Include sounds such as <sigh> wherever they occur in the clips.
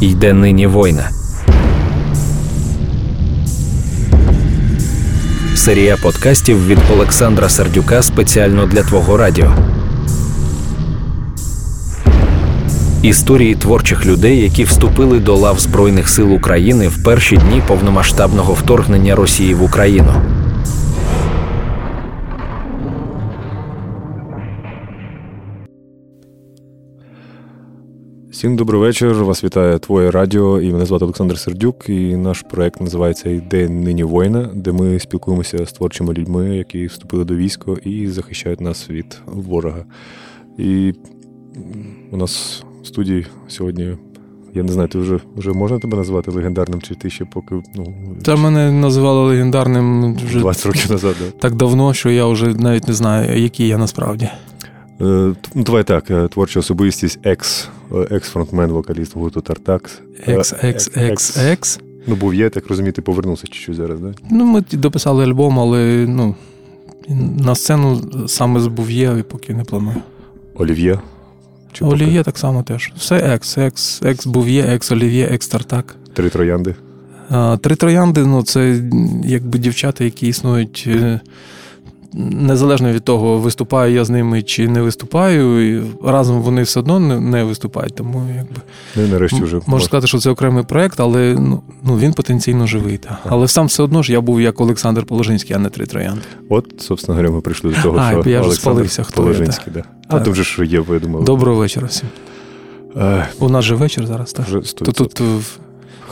Йде нині война. Серія подкастів від Олександра Сердюка спеціально для Твого Радіо. Історії творчих людей, які вступили до лав Збройних сил України в перші дні повномасштабного вторгнення Росії в Україну. Всім добрий вечір. Вас вітає Твоє Радіо і мене звати Олександр Сердюк. І наш проект називається «Йде нині воїна, де ми спілкуємося з творчими людьми, які вступили до війська і захищають нас від ворога. І у нас в студії сьогодні. Я не знаю, ти вже вже можна тебе назвати легендарним, чи ти ще поки. ну... Та мене називали легендарним вже 20 років назад. Да. Так давно, що я вже навіть не знаю, який я насправді. Е, ну, Давай так, е, творча особистість, екс, екс-фронтмен, вокаліст гурту Тартак. Екс, екс, екс, екс. Ну, був є, так розумію, ти повернувся чуть-чуть зараз, да? Ну, ми дописали альбом, але ну, на сцену саме з Був'є поки не планую. Олів'є. Чи Олів'є поки? так само теж. Все екс, екс, екс Був'є, екс Олів'є, екс Тартак. Три троянди. А, Три троянди ну, це якби дівчата, які існують незалежно від того, виступаю я з ними чи не виступаю, і разом вони все одно не, не виступають. Тому якби ну, нарешті вже можу сказати, що це окремий проект, але ну, ну він потенційно живий. Та. Але сам все одно ж я був як Олександр Положинський, а не три троянди. От, собственно говоря, ми прийшли до того, а, що я Олександр спалився, хто Положинський. Да. А там вже ж є, я думав. Доброго вечора всім. А... У нас же вечір зараз, так? Вже То тут в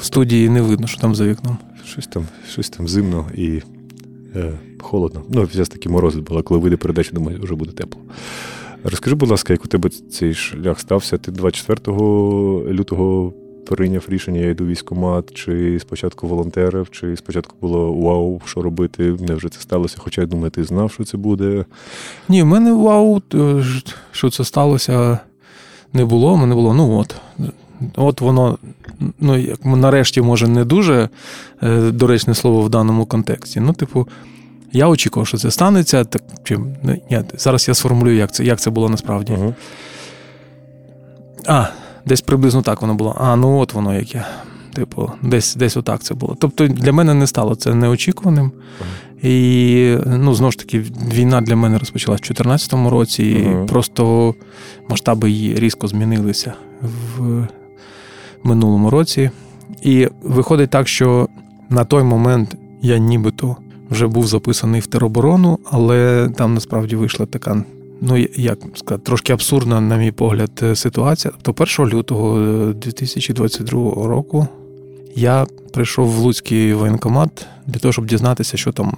студії не видно, що там за вікном. Щось там, щось там зимно і. Е, холодно. Ну, зараз такі морози були, коли вийде передача, думаю, вже буде тепло. Розкажи, будь ласка, як у тебе цей шлях стався? Ти 24 лютого прийняв рішення, я йду військомат, чи спочатку волонтерів, чи спочатку було вау, що робити, невже це сталося? Хоча я думаю, ти знав, що це буде. Ні, в мене вау, що це сталося, не було. Мене було, ну от. От воно, ну, як нарешті, може, не дуже е, доречне слово в даному контексті. Ну, типу, я очікував, що це станеться. Так, чи, ну, ні, Зараз я сформулюю, як це як це було насправді. Uh-huh. А, десь приблизно так воно було. А, ну от воно яке. Типу, десь десь отак це було. Тобто для мене не стало це неочікуваним. Uh-huh. І ну, знову ж таки, війна для мене розпочалась в 2014 році, і uh-huh. просто масштаби її різко змінилися в минулому році. І виходить так, що на той момент я нібито вже був записаний в тероборону, але там насправді вийшла така, ну як сказати, трошки абсурдна, на мій погляд, ситуація. Тобто 1 лютого 2022 року я прийшов в Луцький воєнкомат для того, щоб дізнатися, що там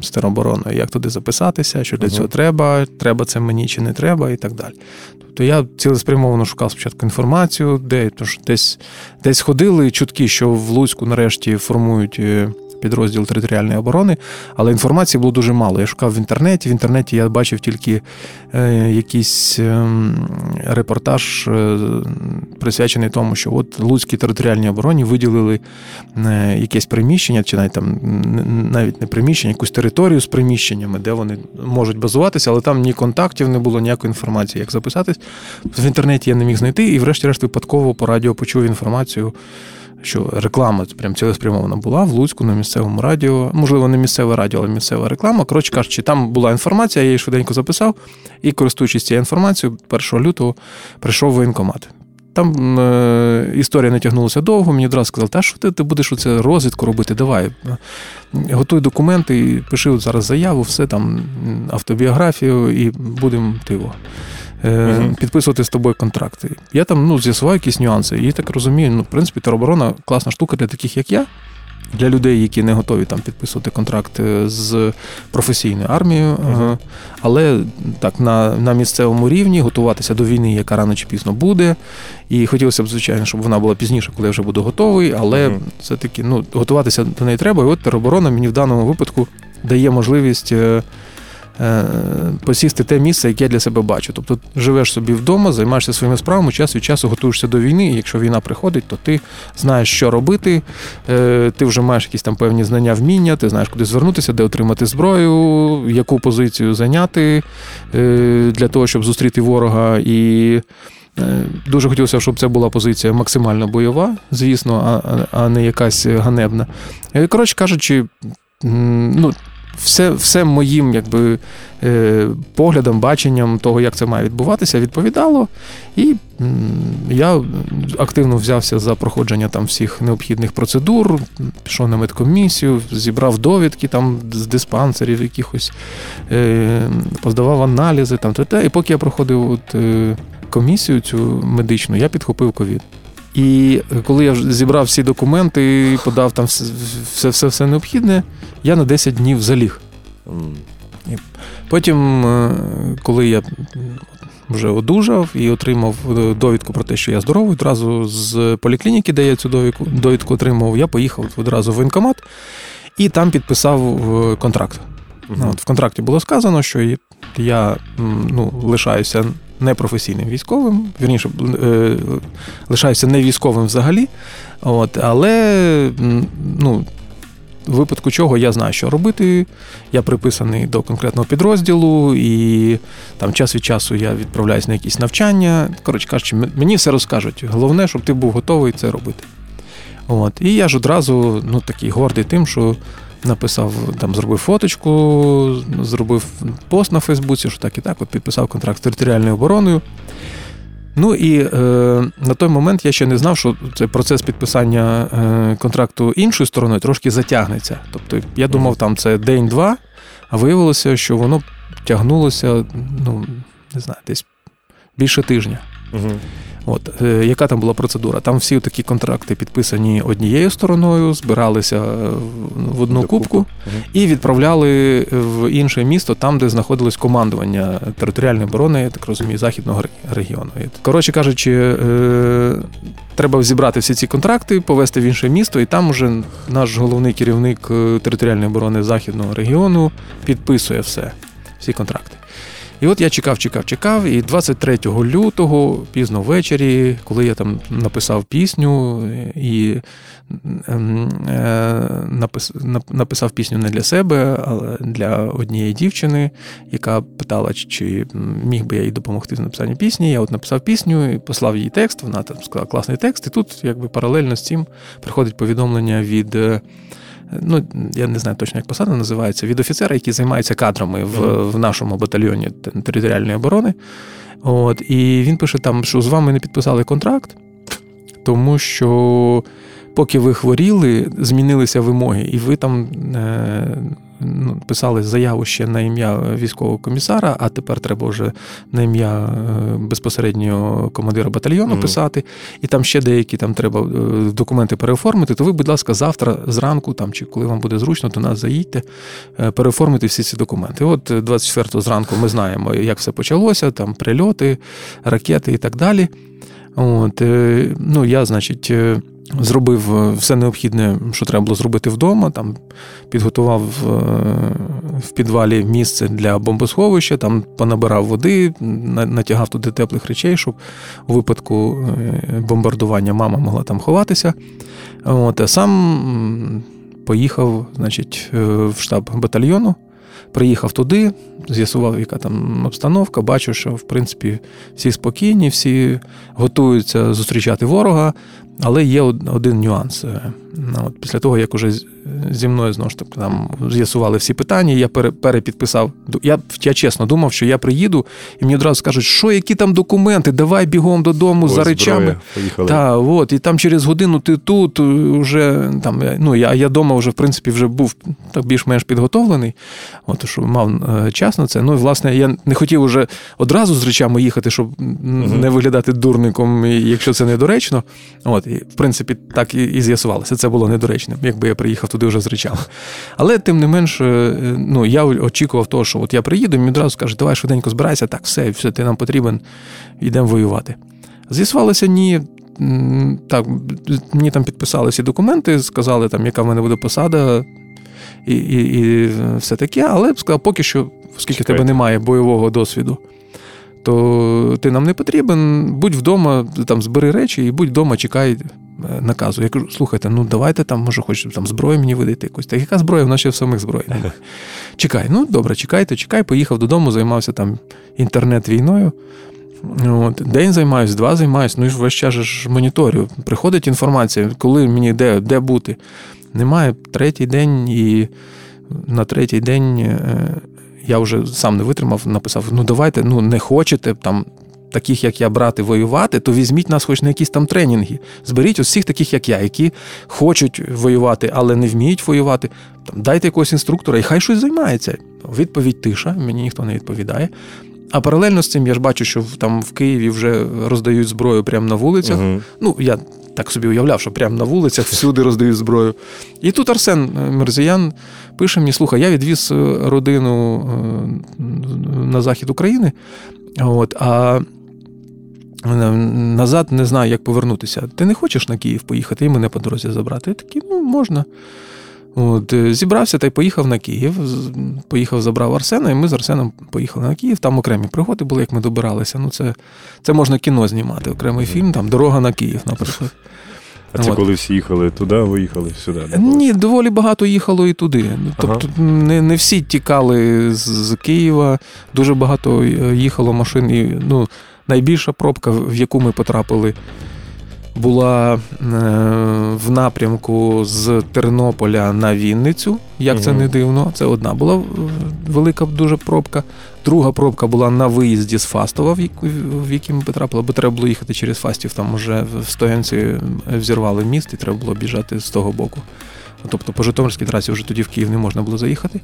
з теробороною, як туди записатися, що для uh-huh. цього треба, треба це мені чи не треба, і так далі. Тобто я цілеспрямовано шукав спочатку інформацію, де тож десь десь ходили чутки, що в Луцьку нарешті формують е, підрозділ територіальної оборони, але інформації було дуже мало. Я шукав в інтернеті. В інтернеті я бачив тільки е, якийсь е, репортаж, е, присвячений тому, що от Луцькій територіальній обороні виділили е, якесь приміщення, чи навіть там навіть не приміщення, якусь територію з приміщеннями, де вони можуть базуватися, але там ні контактів не було, ніякої інформації, як записатись. В інтернеті я не міг знайти, і, врешті-решт, випадково по радіо почув інформацію що реклама прям цілеспрямована була в Луцьку на місцевому радіо. Можливо, не місцеве радіо, але місцева реклама. Коротше кажучи, там була інформація, я її швиденько записав, і, користуючись цією інформацією, 1 лютого прийшов воєнкомат. Там е, історія не тягнулася довго, мені одразу сказали, та що ти ти будеш оце розвідку робити, давай. Готуй документи, пиши зараз заяву, все там, автобіографію, і будемо тиво. Uh-huh. підписувати з тобою контракти. Я там ну, з'ясував якісь нюанси. І так розумію, ну, в принципі, тероборона класна штука для таких, як я. Для людей, які не готові там підписувати контракт е, з професійною армією, uh-huh. але так на на місцевому рівні готуватися до війни, яка рано чи пізно буде. І хотілося б, звичайно, щоб вона була пізніше, коли я вже буду готовий, але uh-huh. все-таки ну, готуватися до неї треба. І от тероборона мені в даному випадку дає можливість посісти те місце, яке я для себе бачу. Тобто живеш собі вдома, займаєшся своїми справами, час від часу готуєшся до війни, і якщо війна приходить, то ти знаєш, що робити, е, ти вже маєш якісь там певні знання, вміння, ти знаєш, куди звернутися, де отримати зброю, яку позицію зайняти е, для того, щоб зустріти ворога. І Е, дуже хотілося, щоб це була позиція максимально бойова, звісно, а, а не якась ганебна. Е, коротше кажучи, ну, все все моїм якби, е, поглядом, баченням того, як це має відбуватися, відповідало. І я активно взявся за проходження там всіх необхідних процедур, пішов на медкомісію, зібрав довідки там з диспансерів, якихось, е, поздавав аналізи. там, І поки я проходив от, е, комісію цю медичну, я підхопив ковід. І коли я зібрав всі документи, подав там все все, все необхідне, я на 10 днів заліг. І Потім, е, коли я вже одужав і отримав е, довідку про те, що я здоровий, одразу з поліклініки, де я цю довідку довідку отримав, я поїхав одразу в воєнкомат і там підписав е, контракт. От В контракті було сказано, що я ну, лишаюся непрофесійним військовим, вірніше, е, лишаюся не військовим взагалі. От, Але ну, в випадку чого я знаю, що робити. Я приписаний до конкретного підрозділу, і там час від часу я відправляюсь на якісь навчання. Коротше кажучи, мені все розкажуть. Головне, щоб ти був готовий це робити. От. І я ж одразу ну, такий гордий тим, що написав, там зробив фоточку, зробив пост на Фейсбуці, що так і так, от підписав контракт з територіальною обороною. Ну і е, на той момент я ще не знав, що цей процес підписання е, контракту іншою стороною трошки затягнеться. Тобто я думав, там це день-два, а виявилося, що воно тягнулося, ну, не знаю, десь більше тижня. Угу. От, е, Яка там була процедура? Там всі такі контракти підписані однією стороною, збиралися е, в одну До кубку угу. і відправляли в інше місто, там, де знаходилось командування територіальної оборони, я так розумію, західного регіону. Коротше кажучи, е, треба зібрати всі ці контракти, повезти в інше місто, і там уже наш головний керівник територіальної оборони західного регіону підписує все, всі контракти. І от я чекав, чекав, чекав. І 23 лютого, пізно ввечері, коли я там написав пісню і е, написав пісню не для себе, але для однієї дівчини, яка питала, чи міг би я їй допомогти з написанням пісні. Я от написав пісню і послав їй текст. Вона там сказала класний текст. І тут, якби паралельно з цим приходить повідомлення від. Ну я не знаю точно, як посада називається, від офіцера, який займається кадрами в, в нашому батальйоні територіальної оборони. От, І він пише там, що з вами не підписали контракт, тому що поки ви хворіли, змінилися вимоги, і ви там е, писали заяву ще на ім'я військового комісара, а тепер треба вже на ім'я е, безпосередньо командира батальйону mm. писати, і там ще деякі там треба е, документи переоформити. То ви, будь ласка, завтра зранку, там чи коли вам буде зручно, до нас заїдьте, е, переоформити всі ці документи. От 24-го зранку ми знаємо, як все почалося, там прильоти, ракети і так далі. От, ну, Я, значить, Зробив е, все необхідне, що треба було зробити вдома. Там підготував е, в підвалі місце для бомбосховища, там понабирав води, натягав туди теплих речей, щоб у випадку е, бомбардування мама могла там ховатися. От, А сам поїхав значить, в штаб батальйону. Приїхав туди, з'ясував, яка там обстановка, бачу, що в принципі всі спокійні, всі готуються зустрічати ворога. Але є один нюанс. Е, ну, от Після того, як уже зі мною знову ж таки там з'ясували всі питання, я перепідписав. Я я чесно думав, що я приїду, і мені одразу скажуть, що які там документи, давай бігом додому Ось, за речами. Та, от, І там через годину ти тут вже там, ну я я дома вже в принципі вже був так більш-менш підготовлений, от, що мав е, час на це. Ну і власне я не хотів уже одразу з речами їхати, щоб угу. не виглядати дурником, якщо це недоречно. От, і в принципі так і, і з'ясувалося. Це було недоречним, якби я приїхав туди вже з речами. Але тим не менш, е, ну я очікував того, що от я приїду, і мені одразу скажуть, давай швиденько збирайся, так, все, все, ти нам потрібен, йдемо воювати. З'ясувалося, ні. Так, мені там підписали всі документи, сказали, там, яка в мене буде посада, і і, і все таке, але сказав, поки що, оскільки в тебе немає бойового досвіду, то ти нам не потрібен, будь вдома, там збери речі і будь вдома, чекай Е, наказу. Я кажу, слухайте, ну давайте там, може, хоч там зброю мені видати якусь. Так яка зброя? В нас ще в самих зброї. <laughs> Чекай, ну добре, чекайте, чекай, поїхав додому, займався там інтернет-війною. От, День займаюсь, два займаюсь, ну і ж весь час ж моніторю. Приходить інформація, коли мені де де бути. Немає третій день, і на третій день е, я вже сам не витримав, написав: ну давайте, ну не хочете там. Таких, як я, брати воювати, то візьміть нас хоч на якісь там тренінги. Зберіть усіх таких, як я, які хочуть воювати, але не вміють воювати. Там Дайте якогось інструктора, і хай щось займається. Відповідь тиша, мені ніхто не відповідає. А паралельно з цим я ж бачу, що там в Києві вже роздають зброю прямо на вулицях. uh Ну, я так собі уявляв, що прямо на вулицях всюди роздають зброю. І тут Арсен Мерзіян пише мені: слухай, я відвіз е, родину е, на захід України, от, а е, назад не знаю, як повернутися. Ти не хочеш на Київ поїхати і мене по дорозі забрати? Я такий, ну, можна. От, е, Зібрався та й поїхав на Київ. Поїхав, забрав Арсена, і ми з Арсеном поїхали на Київ. Там окремі пригоди були, як ми добиралися. Ну, Це це можна кіно знімати, окремий фільм, там Дорога на Київ, наприклад. А це От. коли всі їхали туди, ви їхали сюди? Не Ні, доволі багато їхало і туди. Тобто ага. не не всі тікали з, з Києва, дуже багато е, їхало машин. І, ну, Найбільша пробка, в яку ми потрапили була е, в напрямку з Тернополя на Вінницю. Як це не дивно, це одна була велика дуже пробка. Друга пробка була на виїзді з Фастова, в якій ми потрапили, бо треба було їхати через Фастів. Там вже в стоянці взірвали міст, і треба було біжати з того боку. Тобто по Житомирській трасі вже тоді в Київ не можна було заїхати.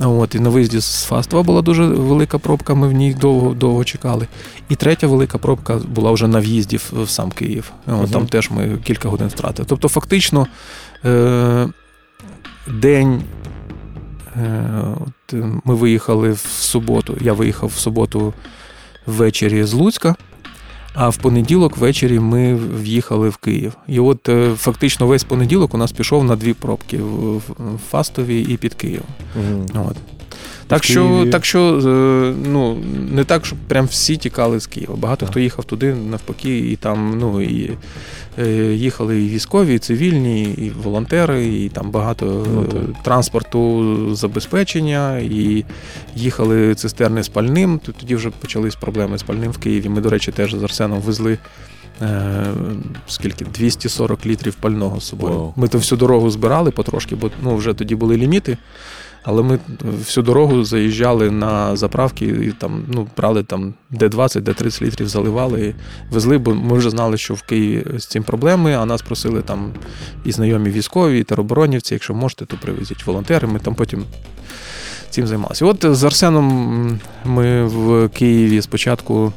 От, І на виїзді з Фастова була дуже велика пробка, ми в ній довго довго чекали. І третя велика пробка була вже на в'їзді в сам Київ. От, Там теж ми кілька годин втратили. Тобто, фактично, е- день. Е, от Ми виїхали в суботу. Я виїхав в суботу ввечері з Луцька. А в понеділок ввечері ми в'їхали в Київ. І от е, фактично весь понеділок у нас пішов на дві пробки в Фастові і під Києвом. Угу. От. Так що так що е, ну, не так, щоб прям всі тікали з Києва. Багато так. хто їхав туди навпаки, і там ну, і е, їхали і військові, і цивільні, і волонтери, і там багато ну, транспорту забезпечення, і їхали цистерни з пальним. Тоді вже почались проблеми з пальним в Києві. Ми, до речі, теж з Арсеном везли. Скільки 240 літрів пального з собою. Wow. Ми то всю дорогу збирали потрошки, бо ну, вже тоді були ліміти. Але ми всю дорогу заїжджали на заправки і там ну, брали там де 20, де 30 літрів заливали, і везли, бо ми вже знали, що в Києві з цим проблеми, а нас просили там і знайомі військові, і тероборонівці, якщо можете, то привезіть волонтери. Ми там потім цим займалися. От з Арсеном ми в Києві спочатку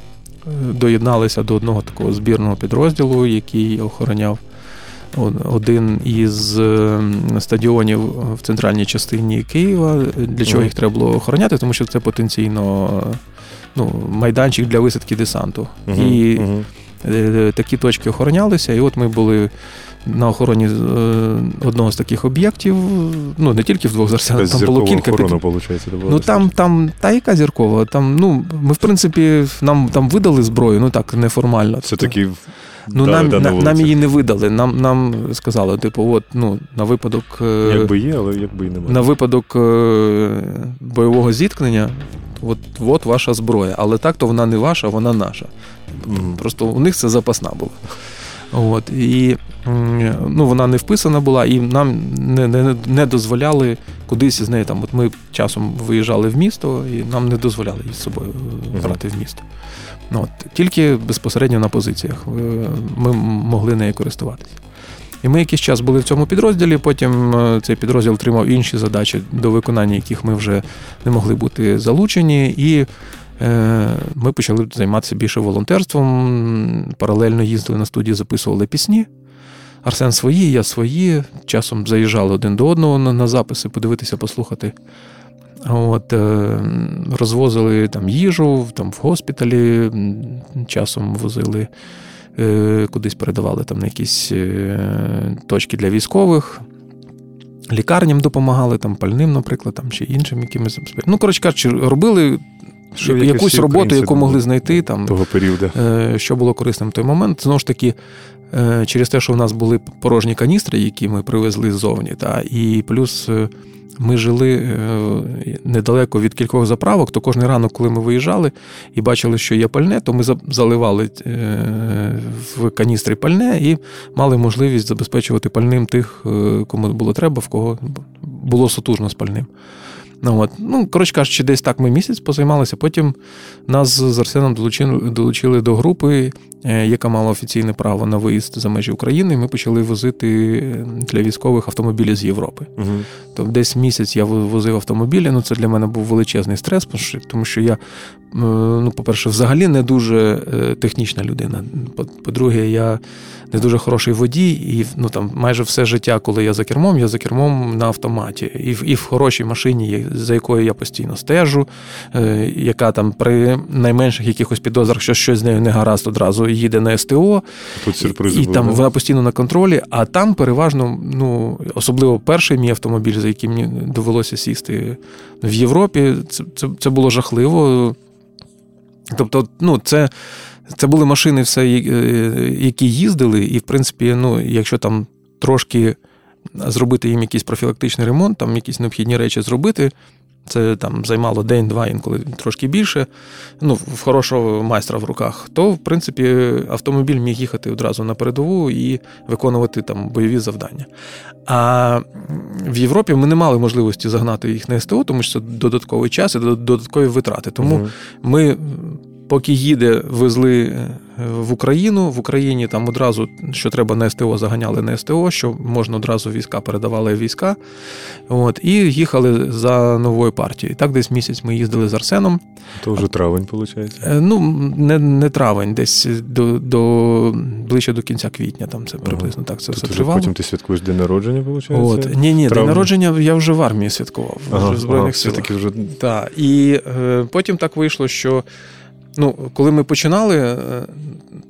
е, доєдналися до одного такого збірного підрозділу, який охороняв один із ем, стадіонів в центральній частині Києва. Для чого їх треба було охороняти? Тому що це потенційно ну, майданчик для висадки десанту. Угу, і угу. такі точки охоронялися, і от ми були. На охороні е, одного з таких об'єктів, ну не тільки в двох зарсянах, там було кілька охорона, таких. Виходить, ну там, там, та яка зіркова? Там, ну, ми, в принципі, нам там видали зброю, ну так, неформально. Це такі Ну, нам на, нам її не видали. Нам нам сказали, типу, от, ну, на випадок. Е, якби є, але якби і немає. На випадок е, бойового зіткнення, от от ваша зброя. Але так то вона не ваша, вона наша. Mm. Просто у них це запасна була. От, І ну, вона не вписана була, і нам не не, не дозволяли кудись з нею. Там, От Ми часом виїжджали в місто, і нам не дозволяли її з собою брати в місто. Ну, от, Тільки безпосередньо на позиціях е, ми могли нею користуватися. І ми якийсь час були в цьому підрозділі, потім е, цей підрозділ отримав інші задачі, до виконання яких ми вже не могли бути залучені. І е, ми почали займатися більше волонтерством. Паралельно їздили на студії, записували пісні. Арсен свої, я свої. Часом заїжджали один до одного на записи, подивитися, послухати. От, е, Розвозили там їжу, там в госпіталі, часом возили, е, кудись передавали там на якісь е, точки для військових. Лікарням допомагали, там пальним, наприклад, там чи іншим якимось. Ну, коротше кажучи, робили Що, якусь роботу, яку могли знайти там. Того періоду. Е, що було корисним в той момент. Знову ж таки, е, через те, що в нас були порожні каністри, які ми привезли ззовні, та, і плюс е, ми жили недалеко від кількох заправок, то кожен ранок, коли ми виїжджали і бачили, що є пальне, то ми заливали в каністри пальне і мали можливість забезпечувати пальним тих, кому було треба, в кого було сотужно з пальним. Ну, от. ну, коротше кажучи, десь так ми місяць позаймалися. Потім нас з Арсеном долучили, долучили до групи, е, яка мала офіційне право на виїзд за межі України. і Ми почали возити е, для військових автомобілі з Європи. Угу. Тобто десь місяць я возив автомобілі. Ну, це для мене був величезний стрес, тому що- я, е, ну, по-перше, взагалі не дуже технічна людина. По- По-друге, я не дуже хороший водій, і ну, там, майже все життя, коли я за кермом, я за кермом на автоматі. І, в- і в хорошій машині, за якою я постійно стежу, е, яка там при найменших якихось підозрах, що щось з нею не гаразд, одразу їде на СТО. Тут сюрпризи І були. там вона постійно на контролі, а там переважно, ну, особливо перший мій автомобіль, за яким мені довелося сісти в Європі, це, це, це було жахливо. Тобто, ну, це, це були машини, все, е, які їздили, і, в принципі, ну, якщо там трошки зробити їм якийсь профілактичний ремонт, там якісь необхідні речі зробити. Це там займало день-два, інколи трошки більше. Ну, в хорошого майстра в руках, то в принципі автомобіль міг їхати одразу на передову і виконувати там бойові завдання. А в Європі ми не мали можливості загнати їх на СТО, тому що це додатковий час і додаткові витрати. Тому Мгм. ми, поки їде, везли е, в Україну. В Україні там одразу, що треба на СТО, заганяли на СТО, що можна одразу війська передавали війська. От, і їхали за новою партією. Так десь місяць ми їздили з Арсеном. То вже травень, виходить. Е, Ну, не, не травень, десь до, до ближче до кінця квітня, там це приблизно так це Тут все вже тривало. потім ти святкуєш день народження, виходить? От. Ні, ні, день народження я вже в армії святкував, Ага, вже в Збройних ага, силах. все-таки вже Так, і е, потім так вийшло, що ну, коли ми починали, е,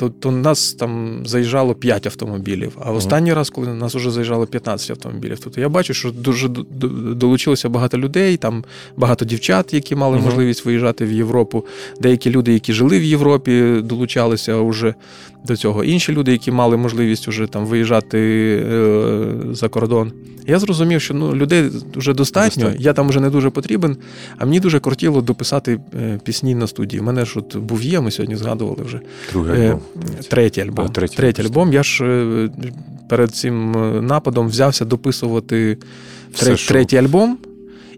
то, то нас там заїжджало 5 автомобілів. А останній раз, коли нас вже заїжджало 15 автомобілів, тобто я бачу, що дуже долучилося багато людей, там багато дівчат, які мали Мгм. можливість виїжджати в Європу. Деякі люди, які жили в Європі, долучалися вже до цього. Інші люди, які мали можливість вже там виїжджати е, за кордон. Я зрозумів, що ну, людей вже достатньо, Достатньо. я там вже не дуже потрібен. А мені дуже кортіло дописати е, пісні на студії. У мене ж от був є, ми сьогодні згадували вже. другий Е, альбом. Третій альбом. А, третій, третій альбом. Я ж е, перед цим е, нападом взявся дописувати Все, тре- що- третій альбом.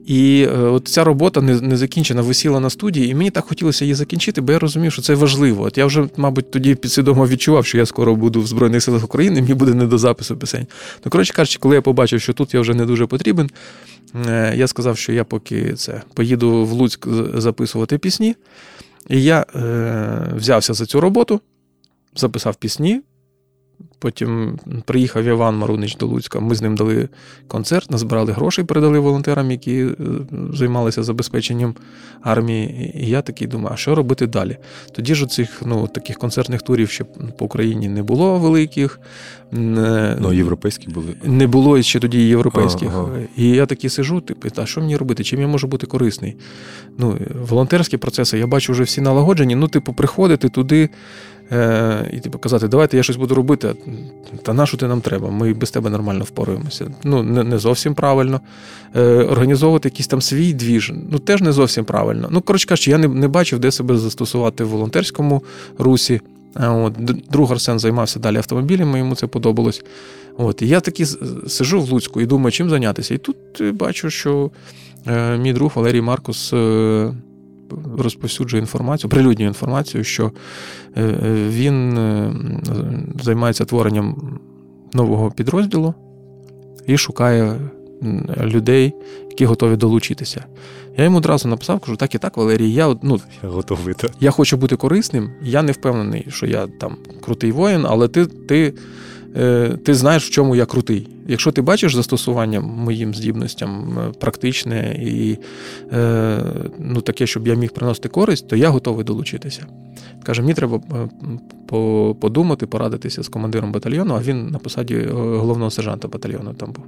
І е, от ця робота не, не закінчена, висіла на студії, і мені так хотілося її закінчити, бо я розумів, що це важливо. От я вже, мабуть, тоді підсвідомо відчував, що я скоро буду в Збройних силах України, мені буде не до запису пісень. Ну, коротше кажучи, коли я побачив, що тут я вже не дуже потрібен, я сказав, що я поки це поїду в Луцьк записувати пісні. І я е, взявся за цю роботу, записав пісні. Потім приїхав Іван Марунич до Луцька. Ми з ним дали концерт, назбирали грошей, передали волонтерам, які е, займалися забезпеченням армії. І я такий думаю, а що робити далі? Тоді ж цих ну, таких концертних турів ще по Україні не було великих. Ну, європейські були. не було ще тоді європейських. Ага. І я такий сижу, типу, та що мені робити? Чим я можу бути корисний? Ну, волонтерські процеси, я бачу вже всі налагоджені. Ну, типу, приходити туди е, і типу, казати, давайте я щось буду робити. Та на що ти нам треба? Ми без тебе нормально впораємося. Ну, не, не зовсім правильно. Е, організовувати якийсь там свій двіж, ну теж не зовсім правильно. Ну, коротше кажучи, я не, не бачив, де себе застосувати в волонтерському русі. От, друг Арсен займався далі автомобілями, йому це подобалось. От, і я таки сижу в Луцьку і думаю, чим зайнятися. І тут е, бачу, що е, мій друг Валерій Маркус е, розповсюджує інформацію, прилюднює інформацію, що е, е, він е, займається творенням нового підрозділу і шукає людей, які готові долучитися. Я йому одразу написав, кажу, так і так, Валерій, я ну, Я готовий, так. я хочу бути корисним. Я не впевнений, що я там крутий воїн, але ти, ти, ти знаєш, в чому я крутий. Якщо ти бачиш застосування моїм здібностям е, практичне і е, ну, таке, щоб я міг приносити користь, то я готовий долучитися. Каже, мені треба е, подумати, порадитися з командиром батальйону, а він на посаді е, головного сержанта батальйону там був.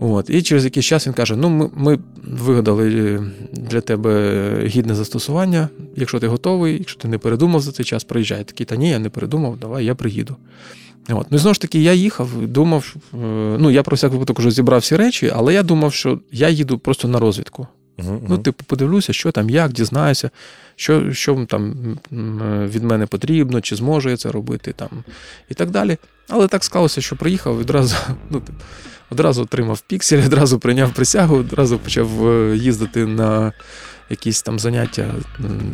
От. І через якийсь час він каже: Ну, ми ми вигадали для тебе гідне застосування. Якщо ти готовий, якщо ти не передумав за цей час, приїжджай. Такий, та ні, я не передумав, давай, я приїду. От. Ну і знову ж таки, я їхав, думав, е, ну я про всяк випадок вже зібрав всі речі, але я думав, що я їду просто на розвідку. Угу, Ну, типу, подивлюся, що там, як, дізнаюся, що що там від мене потрібно, чи зможу я це робити, там, і так далі. Але так склалося, що приїхав відразу, <laughs> ну, одразу отримав піксель, одразу прийняв присягу, одразу почав е, їздити на якісь там заняття,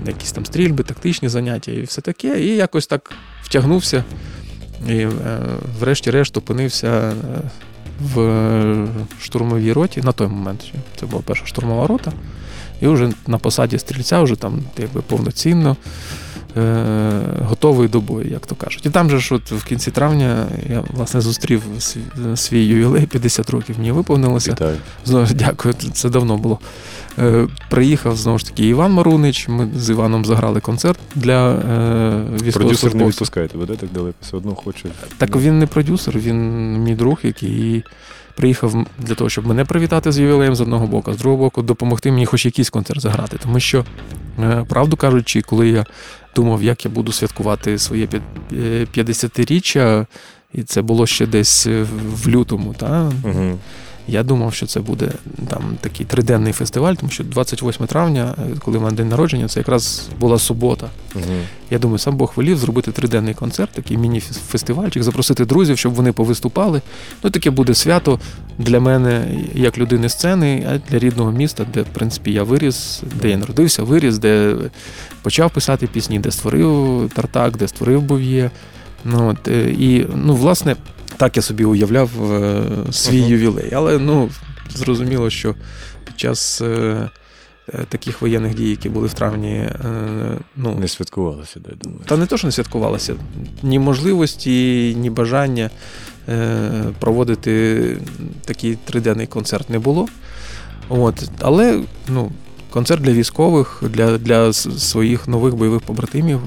якісь там стрільби, тактичні заняття і все таке. І якось так втягнувся. І, е, врешті-решт, опинився е, в штурмовій роті на той момент. Це була перша штурмова рота. І вже на посаді стрільця, вже там якби повноцінно е, готовий до бою, як то кажуть. І там же ж от в кінці травня я власне зустрів свій ювілей, 50 років мені виповнилося. Вітаю. Знову дякую, це давно було. Е, Приїхав знову ж таки Іван Марунич. Ми з Іваном заграли концерт для е, військовослужбовців. Продюсер не відпускає тебе, де так далеко? Все одно хоче. Так він не продюсер, він мій друг, який приїхав для того, щоб мене привітати з ювілеєм з одного боку, з другого боку, допомогти мені хоч якийсь концерт заграти. Тому що, правду кажучи, коли я думав, як я буду святкувати своє 50-річчя, і це було ще десь в лютому, та, угу. Я думав, що це буде там такий триденний фестиваль, тому що 28 травня, коли в мене день народження, це якраз була субота. Угу. Я думаю, сам Бог велів зробити триденний концерт, такий міні-фестивальчик, запросити друзів, щоб вони повиступали. Ну, таке буде свято для мене, як людини сцени, а для рідного міста, де, в принципі, я виріс, де я народився, виріс, де почав писати пісні, де створив тартак, де створив Бов'є. Ну, от, І, ну, власне. Так я собі уявляв е, свій uh-huh. ювілей. Але ну, зрозуміло, що під час е, е, таких воєнних дій, які були в травні, ну. Не святкувалося, да, думаю. Та не то, що не святкувалося. Ні можливості, ні бажання проводити такий триденний концерт не було. От. Але ну, концерт для військових, для, для своїх нових бойових побратимів,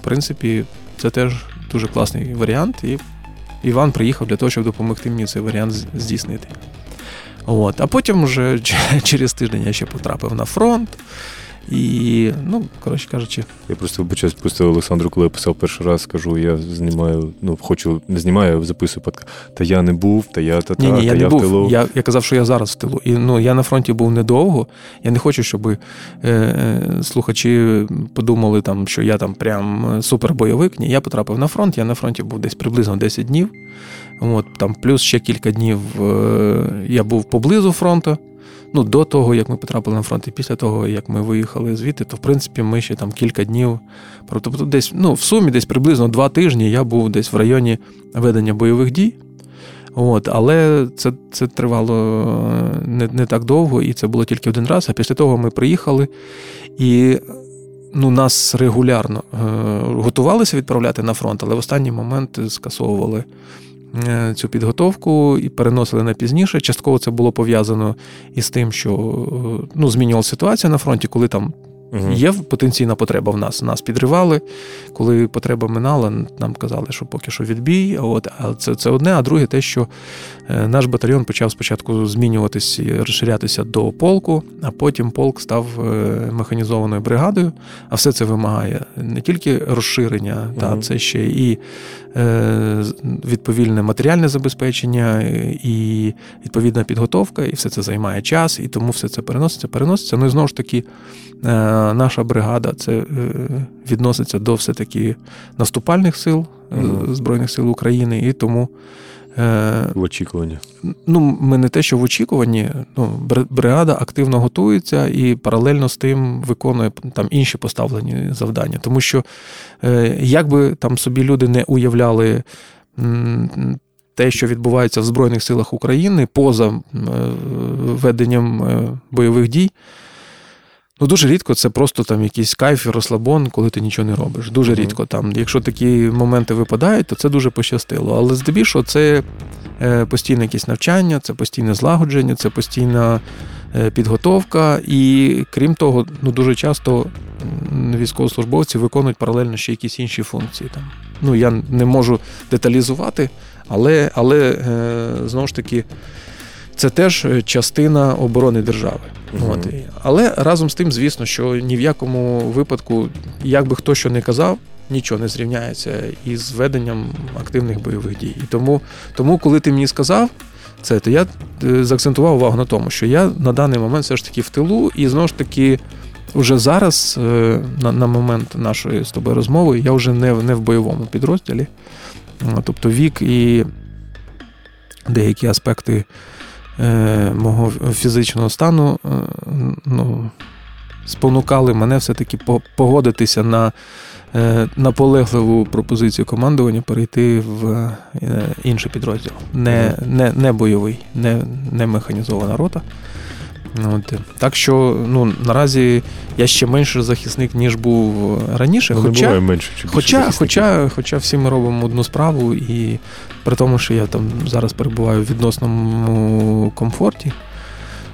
в принципі, це теж дуже класний варіант. І Іван приїхав для того, щоб допомогти мені цей варіант здійснити. От. А потім вже <laughs> через тиждень я ще потрапив на фронт. І, ну, коротше кажучи. Я просто вибачаюсь, просто Олександру, коли я писав перший раз, кажу, я знімаю, ну, хочу, не знімаю, записую подкаст. Та я не був, та я та, ні, ні, та я, я не в був. тилу. Я я казав, що я зараз в тилу. І ну, я на фронті був недовго. Я не хочу, щоб е, е, слухачі подумали, там, що я там прям супербойовик. Ні, я потрапив на фронт, я на фронті був десь приблизно 10 днів. От, там Плюс ще кілька днів е, я був поблизу фронту ну, до того, як ми потрапили на фронт, і після того, як ми виїхали звідти, то в принципі ми ще там кілька днів. Тобто десь ну, в сумі десь приблизно два тижні я був десь в районі ведення бойових дій. От, Але це це тривало е, не не так довго, і це було тільки один раз. А після того ми приїхали і ну, нас регулярно е, готувалися відправляти на фронт, але в останній момент скасовували цю підготовку і переносили на пізніше. Частково це було пов'язано із тим, що е, ну, змінювалася ситуація на фронті, коли там Угу. Є потенційна потреба в нас. Нас підривали. Коли потреба минала, нам казали, що поки що відбій. От, а це це одне, а друге, те, що е, наш батальйон почав спочатку змінюватися і розширятися до полку, а потім полк став е, механізованою бригадою. А все це вимагає не тільки розширення, угу. та це ще і е, відповільне матеріальне забезпечення, і відповідна підготовка, і все це займає час, і тому все це переноситься, переноситься. Ну і знову ж таки наша бригада це е, відноситься до все-таки наступальних сил Збройних сил України, і тому. Е, в очікуванні. Ну, ми не те, що в очікуванні, ну, бригада активно готується і паралельно з тим виконує там інші поставлені завдання. Тому що, е, як би там собі люди не уявляли те, що відбувається в Збройних силах України поза веденням бойових дій. Ну, дуже рідко це просто там якийсь кайф і розслабон, коли ти нічого не робиш. Дуже mm-hmm. рідко там. Якщо такі моменти випадають, то це дуже пощастило. Але здебільшого це е, постійне якесь навчання, це постійне злагодження, це постійна е, підготовка. І крім того, ну дуже часто військовослужбовці виконують паралельно ще якісь інші функції. Там. Ну, Я не можу деталізувати, але, але е, знову ж таки це теж е, частина оборони держави. Мгм. От. Але разом з тим, звісно, що ні в якому випадку, як би хто що не казав, нічого не зрівняється із веденням активних бойових дій. І тому, тому коли ти мені сказав це, то я е, заакцентував увагу на тому, що я на даний момент все ж таки в тилу, і знову ж таки. Уже зараз, е, на, на момент нашої з тобою розмови, я вже не, не в бойовому підрозділі. Тобто вік і деякі аспекти мого фізичного стану е, ну, спонукали мене все-таки погодитися на е, наполегливу пропозицію командування перейти в е, інший підрозділ. Не, не, не бойовий, не, не механізована рота. От. Так що ну, наразі я ще менше захисник, ніж був раніше. Ну, хоча, буває менше чи Хоча, захисників. хоча, хоча всі ми робимо одну справу, і при тому, що я там зараз перебуваю в відносному комфорті,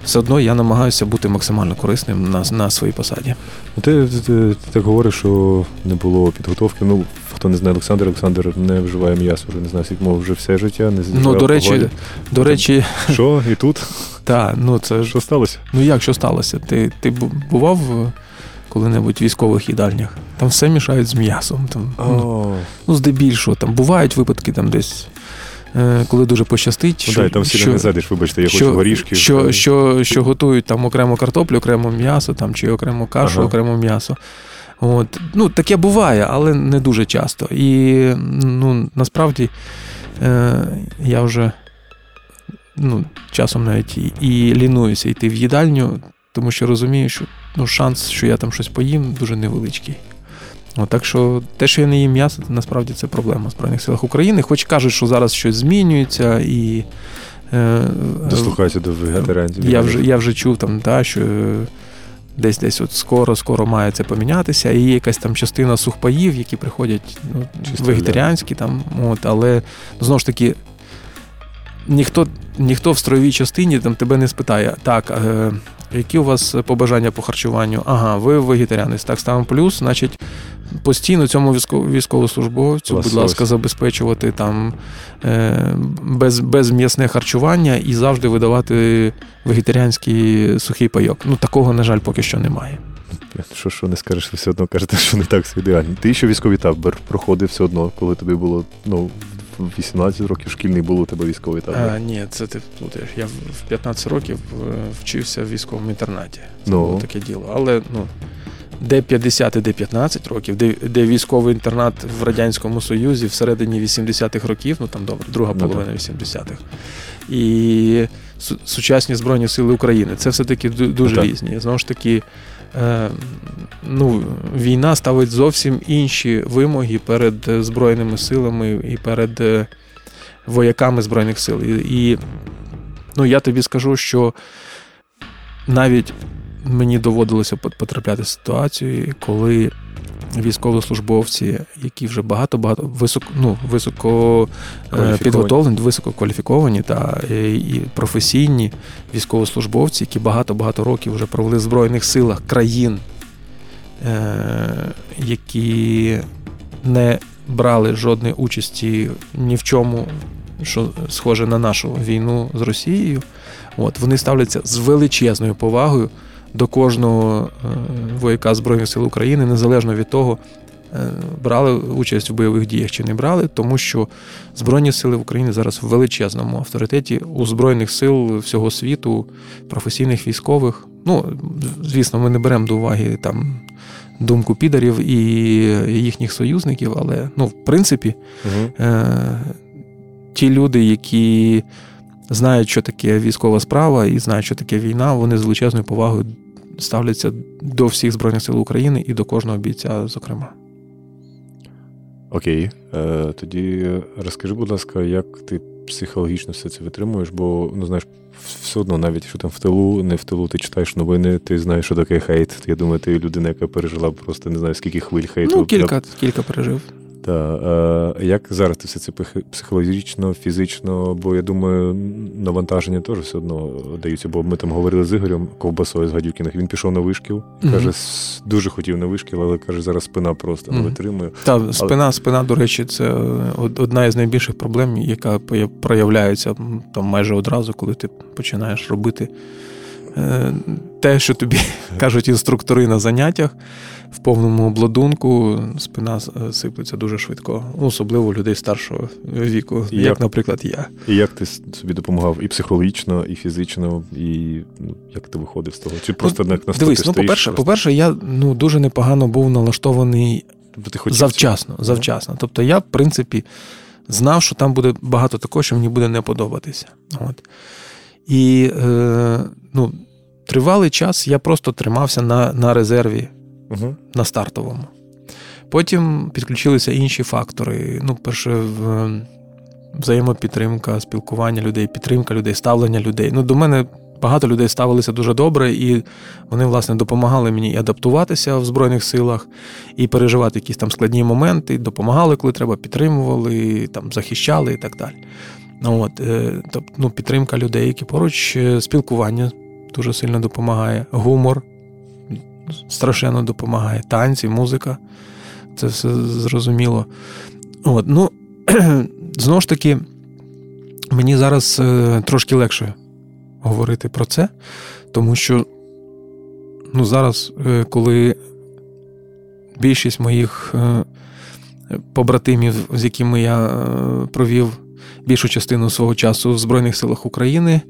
все одно я намагаюся бути максимально корисним на, на своїй посаді. Ну, Ти, ти, ти, ти так говориш, що не було підготовки. Ну, хто не знає Олександр, Олександр не вживає м'ясо, вже не знаю, скільки мов вже все життя. Не Ну, до речі, алкоголю. до речі, Що, і тут? та, ну це ж. Що сталося? Ну як що сталося? Ти, ти бував коли-небудь в військових їдальнях? Там все мішають з м'ясом. Там, ну, ну, здебільшого, там бувають випадки там десь. е, Коли дуже пощастить, ну, що, там всі що, не зайдеш, вибачте, я що, хочу горішки. Що, що, що готують там окремо картоплю, окремо м'ясо, там, чи окремо кашу, Ага. окремо м'ясо. От. Ну, таке буває, але не дуже часто. І ну, насправді е, я вже ну, часом навіть і, і лінуюся йти в їдальню, тому що розумію, що ну, шанс, що я там щось поїм, дуже невеличкий. От, так що те, що я не їм м'ясо, це насправді це проблема в Збройних силах України. Хоч кажуть, що зараз щось змінюється і. е, Дослухайся до вегетаріанців. я вже, я вже чув там, та, що десь десь от скоро, скоро має це помінятися. І є якась там частина сухпаїв, які приходять ну, Чисто, вегетаріанські, там, от, але знову ж таки, ніхто, ніхто в строєвій частині там тебе не спитає, так, е, які у вас побажання по харчуванню? Ага, ви вегетаріанець. Так, ставимо плюс, значить. Постійно цьому військо- військовослужбовцю, будь ласка, забезпечувати там е, без, безм'ясне харчування і завжди видавати вегетаріанський сухий пайок. Ну такого, на жаль, поки що немає. Що, що не скажеш, ви все одно кажете, що не так все ідеально. Ти ще військовий табор проходив все одно, коли тобі було ну, 18 років шкільний був у тебе військовий табор. А, ні, це ти плутаєш. Я в в 15 років е, вчився в військовому інтернаті. Це Ну. було таке діло. Але ну. Де 50 і де 15 років, де, де військовий інтернат в Радянському Союзі всередині 80-х років, ну там добре, друга Ну, половина 80-х. І сучасні Збройні Сили України. Це все-таки дуже так. різні. Знову ж таки, ну, війна ставить зовсім інші вимоги перед е, Збройними силами і перед е, вояками Збройних сил. І ну, я тобі скажу, що навіть мені доводилося потрапляти в ситуацію, коли військовослужбовці, які вже багато-багато високо, ну, високо е, підготовлені, висококваліфіковані та е, і професійні військовослужбовці, які багато-багато років вже провели в Збройних силах країн, е, які не брали жодної участі ні в чому, що схоже на нашу війну з Росією. От, вони ставляться з величезною повагою до кожного е, вояка Збройних сил України, незалежно від того, е, брали участь в бойових діях чи не брали, тому що Збройні сили в Україні зараз в величезному авторитеті у Збройних сил всього світу, професійних військових. Ну, звісно, ми не беремо до уваги там думку підарів і їхніх союзників, але ну, в принципі, Угу. е, ті люди, які знають, що таке військова справа і знають, що таке війна, вони з величезною повагою ставляться до всіх Збройних сил України і до кожного бійця, зокрема. Окей. Е, тоді розкажи, будь ласка, як ти психологічно все це витримуєш, бо ну знаєш, все одно, навіть якщо там в тилу, не в тилу, ти читаєш новини, ти знаєш, що таке хейт. Я думаю, ти людина, яка пережила просто не знаю, скільки хвиль хейту. Ну, кілька, кілька пережив. Та, е, як зараз ти все це психологічно, фізично, бо я думаю, навантаження теж все одно даються. Бо ми там говорили з Ігорем Ковбасою з Гадюкіних. Він пішов на вишкіл, каже, mm-hmm. дуже хотів на вишкіл, але каже, зараз спина просто mm-hmm. не витримує. Так, але... спина, спина, до речі, це одна із найбільших проблем, яка проявляється там майже одразу, коли ти починаєш робити е, те, що тобі <laughs> кажуть інструктори на заняттях в повному обладунку спина е, сиплеться дуже швидко, особливо у людей старшого віку, і як, як, наприклад, я. І як ти собі допомагав і психологічно, і фізично, і ну, як ти виходив з того? Чи просто ну, на Дивись, ну, по-перше, просто? по-перше, я ну, дуже непогано був налаштований тобто ти завчасно. завчасно. Тобто я, в принципі, знав, що там буде багато такого, що мені буде не подобатися. От. І е, ну, тривалий час я просто тримався на, на резерві угу. на стартовому. Потім підключилися інші фактори. Ну, перше, взаємопідтримка, спілкування людей, підтримка людей, ставлення людей. Ну, До мене багато людей ставилися дуже добре, і вони, власне, допомагали мені і адаптуватися в Збройних силах, і переживати якісь там складні моменти, допомагали, коли треба, підтримували, там, захищали і так далі. От, тобто, ну, Підтримка людей, які поруч, е, спілкування дуже сильно допомагає, гумор страшенно допомагає. Танці, музика. Це все зрозуміло. От, ну, <clears throat> Знову ж таки, мені зараз е, трошки легше говорити про це, тому що ну, зараз, е, коли більшість моїх е, побратимів, з якими я провів більшу частину свого часу в Збройних силах України,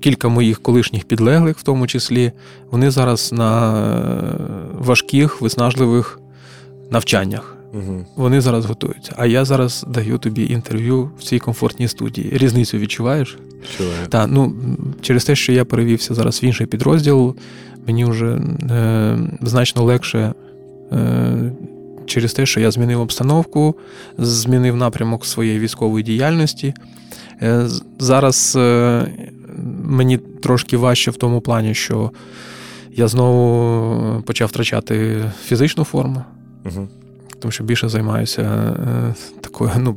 кілька моїх колишніх підлеглих, в тому числі, вони зараз на е, важких, виснажливих навчаннях. Угу. Вони зараз готуються. А я зараз даю тобі інтерв'ю в цій комфортній студії. Різницю відчуваєш? Відчуваю. Так, ну через те, що я перевівся зараз в інший підрозділ, мені вже е, значно легше. Е, Через те, що я змінив обстановку, змінив напрямок своєї військової діяльності. Е, зараз е, мені трошки важче в тому плані, що я знову почав втрачати фізичну форму, угу. тому що більше займаюся е, такою ну,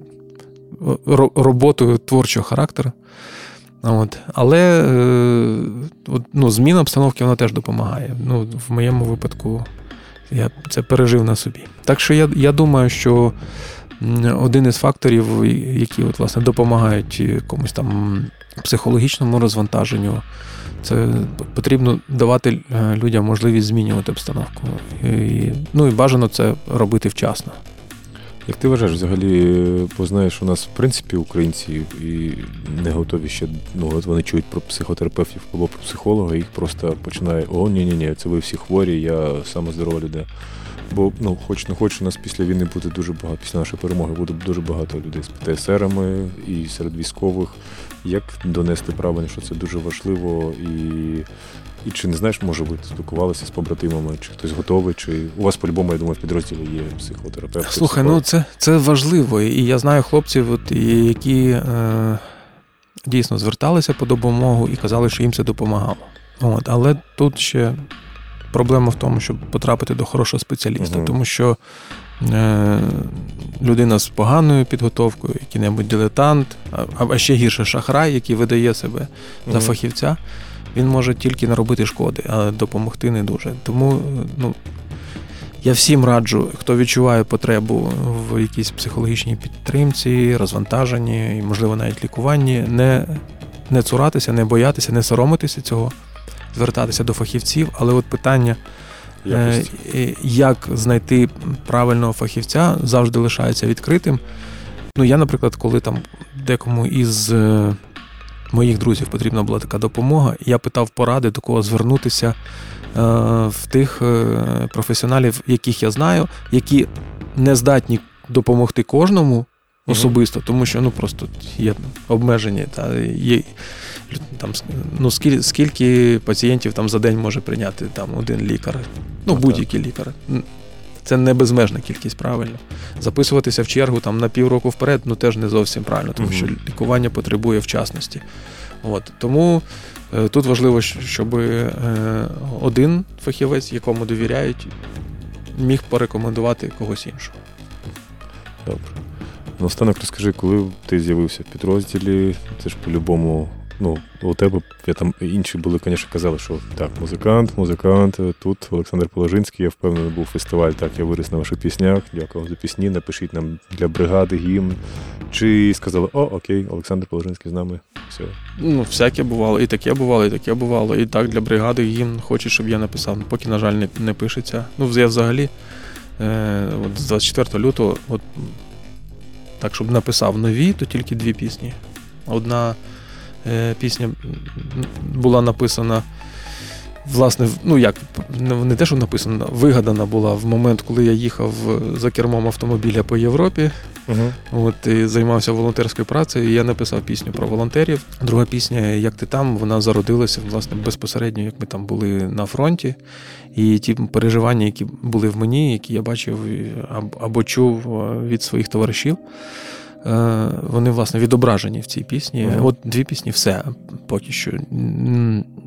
роботою творчого характеру. От. Але ну, зміна обстановки вона теж допомагає. Ну, В моєму випадку я це пережив на собі. Так що я, я думаю, що один із факторів, які от, власне, допомагають комусь там психологічному розвантаженню. Це потрібно давати е, людям можливість змінювати обстановку. І, Ну і бажано це робити вчасно. Як ти вважаєш, взагалі, познаєш, у нас, в принципі, українці і не готові ще, ну, от вони чують про психотерапевтів або про психолога, їх просто починає: о, ні-ні, ні це ви всі хворі, я саме здорова людина. Бо ну, хоч не хоч, у нас після війни буде дуже багато, після нашої перемоги буде дуже багато людей з ПТСРами і серед військових. Як донести правильно, що це дуже важливо, і і чи не знаєш, може ви спілкувалися з побратимами, чи хтось готовий, чи у вас по-любому, я думаю, в підрозділі є психотерапевт. Слухай, ну це це важливо. І я знаю хлопців, от, які е, дійсно зверталися по допомогу і казали, що їм це допомагало. От, Але тут ще проблема в тому, щоб потрапити до хорошого спеціаліста, угу. тому що людина з поганою підготовкою, який-небудь дилетант, а ще гірше шахрай, який видає себе за фахівця, він може тільки наробити шкоди, а допомогти не дуже. Тому ну, я всім раджу, хто відчуває потребу в якійсь психологічній підтримці, розвантаженні і, можливо, навіть лікуванні, не не цуратися, не боятися, не соромитися цього звертатися до фахівців, але от питання, Якості. Е, як знайти правильного фахівця, завжди лишається відкритим. Ну, я, наприклад, коли там декому із е, моїх друзів потрібна була така допомога, я питав поради, до кого звернутися е, в тих професіоналів, яких я знаю, які не здатні допомогти кожному особисто, тому що ну просто є обмеження. Та є там ну скільки скільки пацієнтів там за день може прийняти там один лікар, ну будь-який лікар. Це не безмежна кількість, правильно. Записуватися в чергу там на півроку вперед, ну теж не зовсім правильно, тому що лікування потребує вчасності. От Тому е, тут важливо, щоб е, один фахівець, якому довіряють, міг порекомендувати когось іншого. Добре. Ну, останок розкажи, коли ти з'явився в підрозділі, це ж по-любому. Ну, у тебе я там інші були, звісно, казали, що так, музикант, музикант. Тут Олександр Положинський, я впевнений, був фестиваль. Так, я виріс на ваших піснях. Дякую за пісні. Напишіть нам для бригади гімн. Чи сказали, о, окей, Олександр Положинський з нами. Все. Ну, всяке бувало, і таке бувало, і таке бувало. І так для бригади гімн хоче, щоб я написав. Поки, на жаль, не, не пишеться. Ну, я взагалі е, от з 24 лютого, от так, щоб написав нові, то тільки дві пісні. Одна е, пісня була написана. Власне, ну як, не те, що написана, вигадана була в момент, коли я їхав за кермом автомобіля по Європі. Угу. От і займався волонтерською працею. і Я написав пісню про волонтерів. Друга пісня, як ти там, вона зародилася власне безпосередньо, як ми там були на фронті. І ті переживання, які були в мені, які я бачив або чув від своїх товаришів. Вони, власне, відображені в цій пісні. Mm-hmm. От дві пісні, все поки що.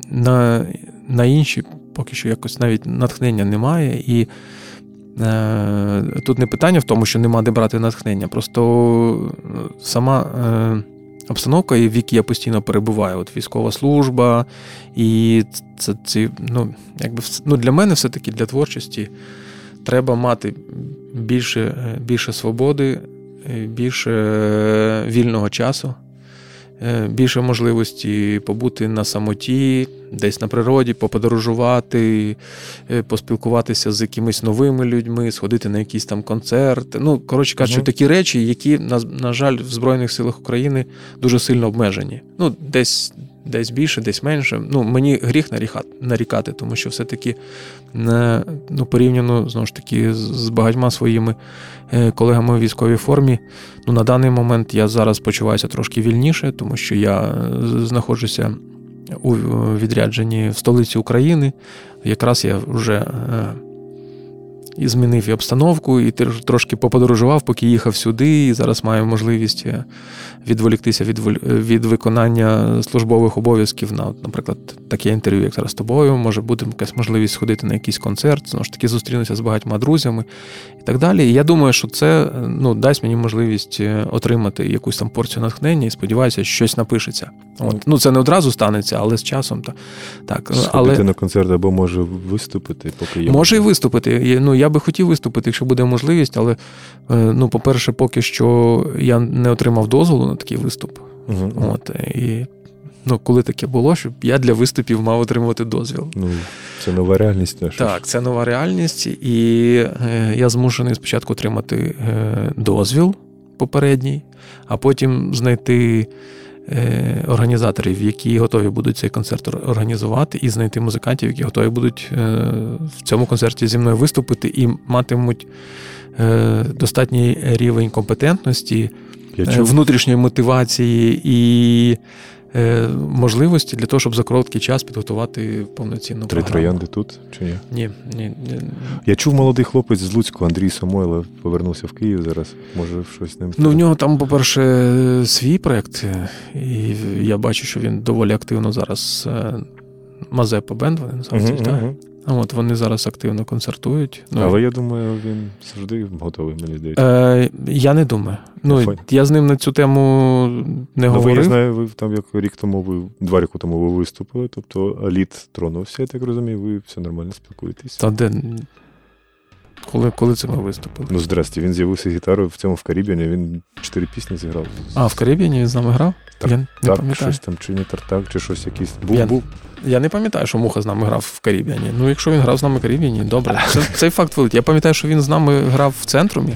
На на інші поки що якось навіть натхнення немає. І е, тут не питання в тому, що нема де брати натхнення. Просто сама е, обстановка, в якій я постійно перебуваю, от військова служба, і це ці, ну, якби ну, для мене все-таки для творчості треба мати більше, більше свободи більше вільного часу, е, більше можливості побути на самоті, десь на природі, поподорожувати, е, поспілкуватися з якимись новими людьми, сходити на якийсь там концерт. Ну, коротше кажучи, угу. такі речі, які, на, на жаль, в Збройних силах України дуже сильно обмежені. Ну, десь. Десь більше, десь менше. Ну, Мені гріх нарікати, тому що все-таки ну, порівняно знову ж таки з багатьма своїми Е, колегами у військовій формі. Ну, На даний момент я зараз почуваюся трошки вільніше, тому що я е, знаходжуся у відрядженні в столиці України. Якраз я вже е, і змінив і обстановку, і трошки поподорожував, поки їхав сюди. І зараз маю можливість відволіктися від від виконання службових обов'язків на, наприклад, таке інтерв'ю, як зараз з тобою. Може бути якась можливість сходити на якийсь концерт, знову ж таки зустрінуся з багатьма друзями так далі. І я думаю, що це ну, дасть мені можливість е, отримати якусь там порцію натхнення і сподіваюся, що щось напишеться. От. Ну, це не одразу станеться, але з часом та, так. Сходити але... на концерт або може виступити, поки є. Може і виступити. Ну, Я би хотів виступити, якщо буде можливість, але, е, ну, по-перше, поки що я не отримав дозволу на такий виступ. Угу. От, І ну, коли таке було, щоб я для виступів мав отримувати дозвіл. Ну, Це нова реальність. Наша. Так, це нова реальність, і е, я змушений спочатку отримати е, дозвіл попередній, а потім знайти. Е, організаторів, які готові будуть цей концерт організувати, і знайти музикантів, які готові будуть в цьому концерті зі мною виступити і матимуть достатній рівень компетентності, внутрішньої мотивації і Е, можливості для того, щоб за короткий час підготувати повноцінну Три програму. троянди тут чи ні? Ні, ні, ні. Я чув молодий хлопець з Луцьку, Андрій Самойлов, повернувся в Київ зараз. Може, щось з ним. Ну, в нього там, по-перше, свій проєкт, і я бачу, що він доволі активно зараз. Е, Мазепа Бенд, вони називаються, uh-huh, так? А от вони зараз активно концертують. Ну, Але я думаю, він завжди готовий, мені здається. Е, Я не думаю. Ну, Файн. Я з ним на цю тему не ну, говорив. Я знаю, ви там як рік тому, ви два роки тому ви виступили, тобто лід тронувся, я так розумію, ви все нормально спілкуєтесь. Та де коли коли це ми виступили? Ну, здрасте, він з'явився гітарою в цьому в Карібіані, він чотири пісні зіграв. А, в Карібіані він з нами грав? Тар, я не так, пам'ятаю. щось там, чи не тартак, чи щось якийсь. Був, я, був. Я не пам'ятаю, що Муха з нами грав в Карібіані. Ну, якщо він грав з нами в Карібіані, добре. <laughs> Це, Цей факт великий. Я пам'ятаю, що він з нами грав в центрумі,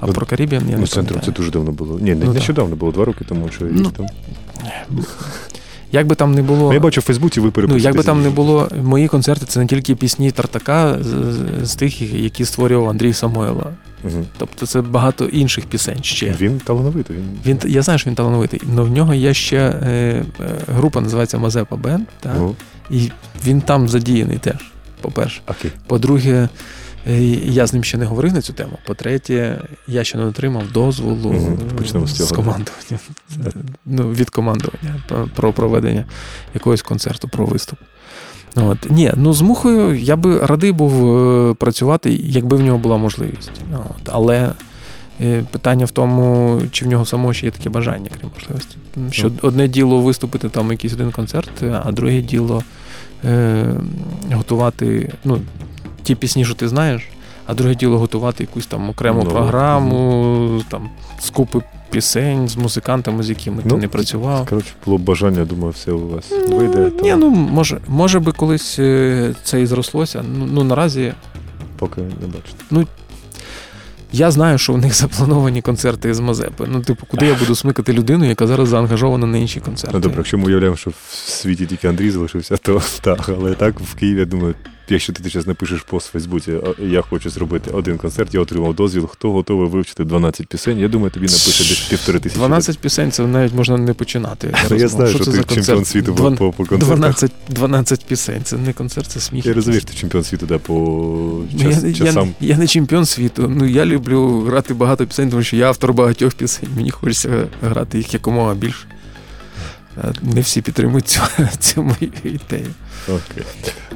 а ну, про Карібіан я не ну, центрум це дуже давно було. Ні, ну, нещодавно було, два роки тому, що ну, там. Як би там не було. Ну, я бачу в Фейсбуці, ви Ну, як би там не було, мої концерти це не тільки пісні Тартака з, з тих, які створював Андрій Самойла. Угу. Тобто це багато інших пісень ще. Він талановитий. Він... він Я знаю, що він талановитий, але в нього є ще е, е, група, називається Мазепа Бенд. Угу. І він там задіяний теж, по-перше. Окей. По-друге, Е, я з ним ще не говорив на цю тему. По-третє, я ще не отримав дозволу угу, з, з командування ну, від командування про проведення якогось концерту, про виступ. От. Ні, ну з мухою я би радий був е, працювати, якби в нього була можливість. От. Але е, питання в тому, чи в нього самого ще є таке бажання, крім можливості. Що одне діло виступити там якийсь один концерт, а друге діло е, готувати ну, ті пісні, що ти знаєш, а друге діло готувати якусь там окрему Ну, програму, там з купи пісень з музикантами, з якими Ну, ти не працював. Коротше, було б бажання, думаю, все у вас Ну, вийде. Ні, ну може, може би колись е, це і зрослося. Ну, ну наразі поки не бачите. я знаю, що у них заплановані концерти з Мазепи. Ну, типу, куди я буду смикати людину, яка зараз заангажована на інші концерти. Ну добре, якщо ми уявляємо, що в світі тільки Андрій залишився, то <laughs> так. Але так в Києві, я думаю, якщо ти зараз напишеш пост в Фейсбуці, я хочу зробити один концерт, я отримав дозвіл, хто готовий вивчити 12 пісень, я думаю, тобі напише десь півтори тисячі. 12 пісень це навіть можна не починати. <laughs> Я знаю, що ти чемпіон світу Дван- по, по концертах. 12, 12 пісень. Це не концерт, це сміх. Я розумію, що ти чемпіон світу да, по Ну, час, я, часам. я, я не чемпіон світу. Ну я люблю грати багато пісень, тому що я автор багатьох пісень. Мені хочеться грати їх якомога більше. Е, Не всі підтримують цю, <laughs> цю мою ідею. Окей.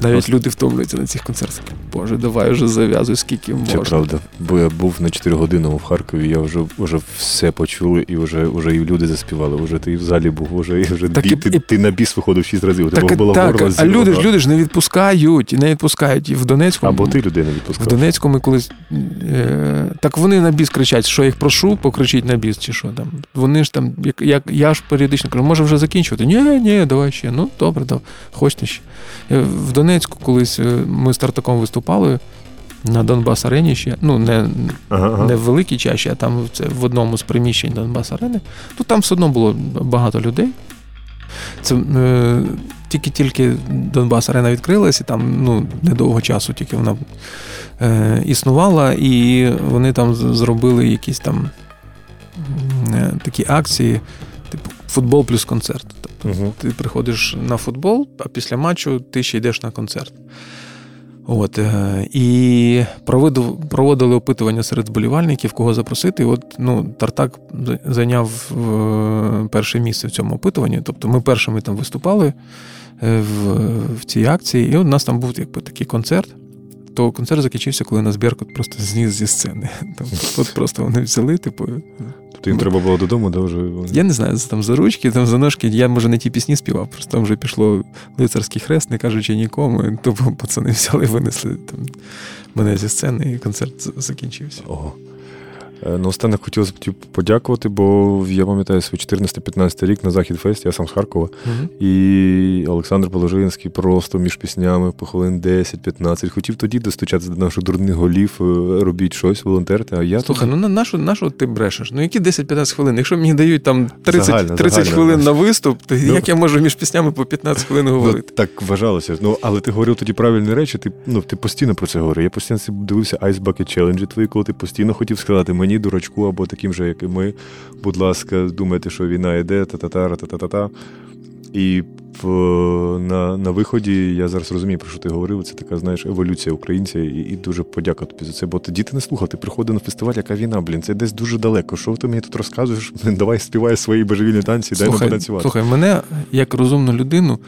Навіть люди втомлюються на цих концертах. Боже, давай вже зав'язуй, скільки Це правда. Бо я був на 4 години в Харкові, я вже, вже все почули, і вже, вже і люди заспівали. Вже ти в залі був, вже, і вже Так бі, і- ти, і- ти на біс виходив 6 разів. У тебе Так, було так, а люди ж люди ж не відпускають, не відпускають. І в Донецьку. Або ти людину В відпускав. Донецьку ми колись. Е, так вони на біс кричать, що я їх прошу, покричіть на біс, чи що там. Вони ж там, як, як я ж періодично кажу, може вже закінчувати. Ні, ні, давай ще. Ну, добре, давай, хочете ще. Е, В Донецьку колись е, ми з Тартаком виступали на Донбас Арені ще. Ну, не, Ага, не в великій чаші, а там це в одному з приміщень Донбас Арени. Ну там все одно було багато людей. Це е, тільки-тільки Донбас Арена відкрилась, і там ну, недовго часу тільки вона е, існувала, і вони там зробили якісь там е, такі акції, типу футбол плюс концерт. Тобто Мгм. ти приходиш на футбол, а після матчу ти ще йдеш на концерт. От, е, і проводили опитування серед вболівальників, кого запросити. І От ну, Тартак зайняв е, перше місце в цьому опитуванні. Тобто ми першими там виступали е, в, в цій акції, і у нас там був якби, такий концерт. То концерт закінчився, коли нас Беркут просто зніс зі сцени. <laughs> Там, от просто вони взяли, типу, Тобто їм треба було додому, да, вже. я не знаю, там за ручки, там за ножки. Я, може, не ті пісні співав, просто там вже пішло лицарський хрест, не кажучи нікому. І тупо пацани <laughs> взяли, винесли там, мене зі сцени, і концерт закінчився. Ого. Е, Наостанок хотілося б тобі подякувати, бо я пам'ятаю свій 14-15 рік на Захід Фест, я сам з Харкова. І Олександр Положинський просто між піснями по хвилин 10-15. Хотів тоді достучатися до наших дурних голів, е, робіть щось, волонтерте. А я Слухай, тоді- ну на нашу, нашу ти брешеш? Ну які 10-15 хвилин? Якщо мені дають там 30, Загально, 30 загально. хвилин на виступ, то Ну, як я можу між піснями по 15 хвилин Ну, говорити? так вважалося. Ну, але ти говорив тоді правильні речі, ти, ну, ти постійно про це говорив. Я постійно дивився Ice Bucket Challenge твої, коли ти постійно хотів сказати мені, дурачку, або таким же, як і ми, будь ласка, думайте, що війна йде, та-та-та, та-та-та. І в, на, на виході я зараз розумію, про що ти говорив. Це така, знаєш, еволюція українця, і, і дуже подяка тобі за це. Бо тоді ти не слухав, ти приходив на фестиваль, яка війна, блін, це десь дуже далеко. Що ти мені тут розказуєш? <laughs> Давай співай свої божевільні танці, дай нам Слухай, потанцювати. слухай, мене як розумну людину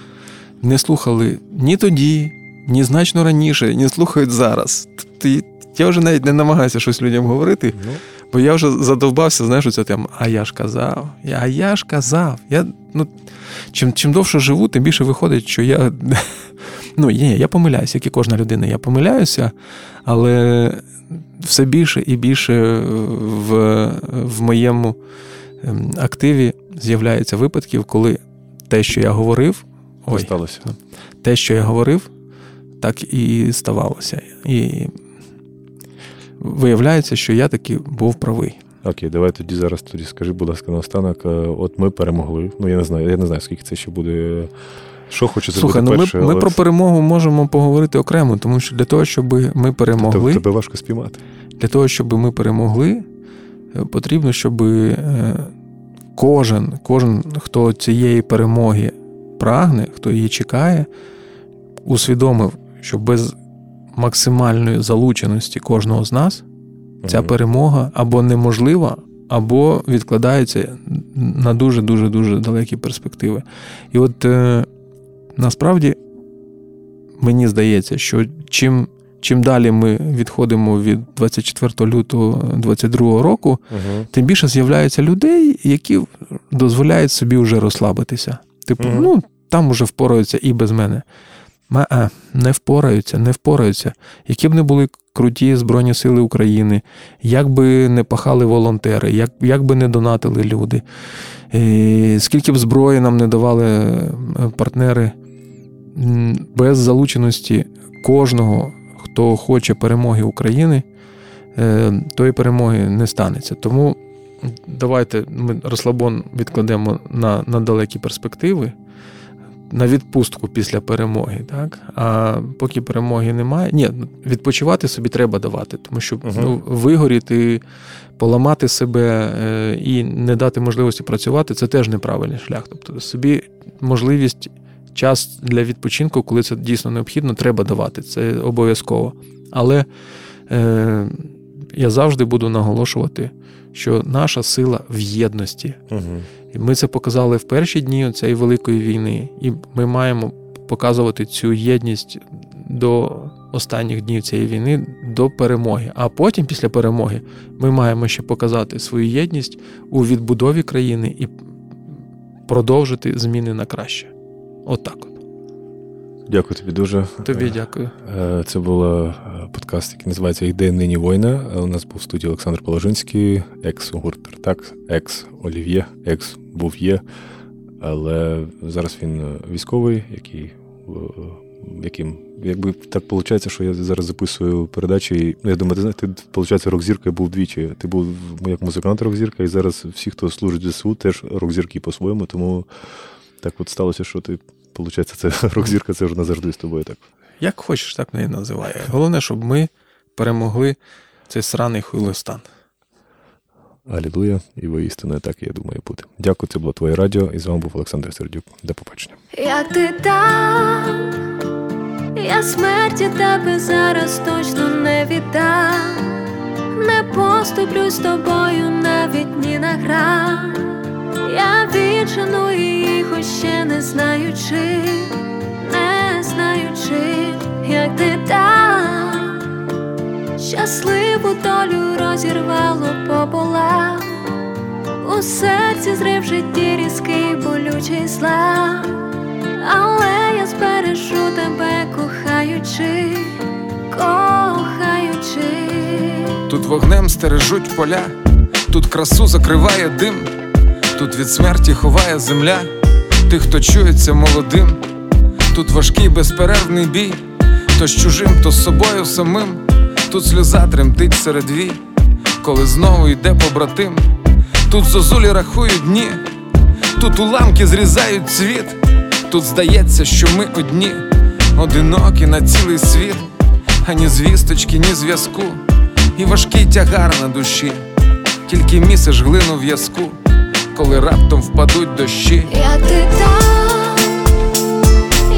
не слухали ні тоді, ні значно раніше, ні слухають зараз. Ти, я вже навіть не намагаюся щось людям говорити, Ну, бо я вже задовбався, знаєш, оце там, а я ж казав, а я ж казав. Я, ну, чим, чим довше живу, тим більше виходить, що я. <laughs> Ну, ні, я помиляюся, як і кожна людина, я помиляюся, але все більше і більше в, в моєму ем, активі з'являється випадків, коли те, що я говорив, ой, сталося. те, що я говорив, так і ставалося. І виявляється, що я таки був правий. Окей, давай тоді зараз тоді скажи, будь ласка, наостанок. е, От ми перемогли. Ну я не знаю, я не знаю, скільки це ще буде. Що хочу зробити Слухай, ну ми, перше, ми але про перемогу можемо поговорити окремо, тому що для того, щоб ми перемогли, тебе важко спіймати. для того, щоб ми перемогли, е, потрібно, щоб е, кожен, кожен, хто цієї перемоги прагне, хто її чекає, усвідомив, що без максимальної залученості кожного з нас ця перемога або неможлива, або відкладається на дуже дуже дуже далекі перспективи. І от е, насправді мені здається, що чим чим далі ми відходимо від 24 лютого 2022 року, угу. тим більше з'являється людей, які дозволяють собі вже розслабитися. Типу, угу. ну там уже впораються і без мене. Ма, не впораються, не впораються. Які б не були круті Збройні Сили України, як би не пахали волонтери, як як би не донатили люди, і скільки б зброї нам не давали е, партнери без залученості кожного, хто хоче перемоги України, е, тої перемоги не станеться. Тому давайте ми розслабон відкладемо на, на далекі перспективи на відпустку після перемоги. Так? А поки перемоги немає, ні, відпочивати собі треба давати, тому що uh ну, вигоріти, поламати себе е, і не дати можливості працювати це теж неправильний шлях. Тобто собі можливість. Час для відпочинку, коли це дійсно необхідно, треба давати. Це обов'язково. Але е, я завжди буду наголошувати, що наша сила в єдності. Угу. І ми це показали в перші дні цієї великої війни, і ми маємо показувати цю єдність до останніх днів цієї війни, до перемоги. А потім, після перемоги, ми маємо ще показати свою єдність у відбудові країни і продовжити зміни на краще. Отак. От. Дякую тобі дуже. Тобі дякую. Е, це був е, подкаст, який називається «Йде нині війна. Е, у нас був в студії Олександр Положинський, екс-гурт так, екс-Олів'є, екс був є. Але зараз він військовий, який яким, якби так виходить, що я зараз записую передачі. І, ну, я думаю, ти знаєш, ти виходить, рок-зірка був двічі. Ти був як музикант рок-зірка, і зараз всі, хто служить в ЗСУ, теж рок-зірки по-своєму. Тому так от сталося, що ти Получається, це <laughs> рок-зірка це вже назавжди з тобою так. Як хочеш, так неї називає. Головне, щоб ми перемогли цей сраний хуйлостан. Алілуя, і воістину так, я думаю, буде. Дякую, це було твоє радіо, і з вами був Олександр Сердюк. До побачення. Як ти там, я смерті тебе зараз точно не віддам. Не поступлю з тобою навіть ні на грам. Я віджену її, хоч ще не знаючи, не знаючи, як ти там щасливу долю розірвало пополам у серці зрив житті різкий болючий зла, але я збережу тебе, кохаючи, кохаючи. Тут вогнем стережуть поля, тут красу закриває дим. Тут від смерті ховає земля, тих, хто чується молодим, тут важкий безперервний бій, то з чужим, то з собою самим, тут сльоза тремтить серед вій, коли знову йде побратим, тут зозулі рахують дні, тут уламки зрізають цвіт, тут здається, що ми одні, одинокі на цілий світ, ані звісточки, ні зв'язку, і важкий тягар на душі, тільки місиш глину в'язку коли раптом впадуть дощі. Як ти там,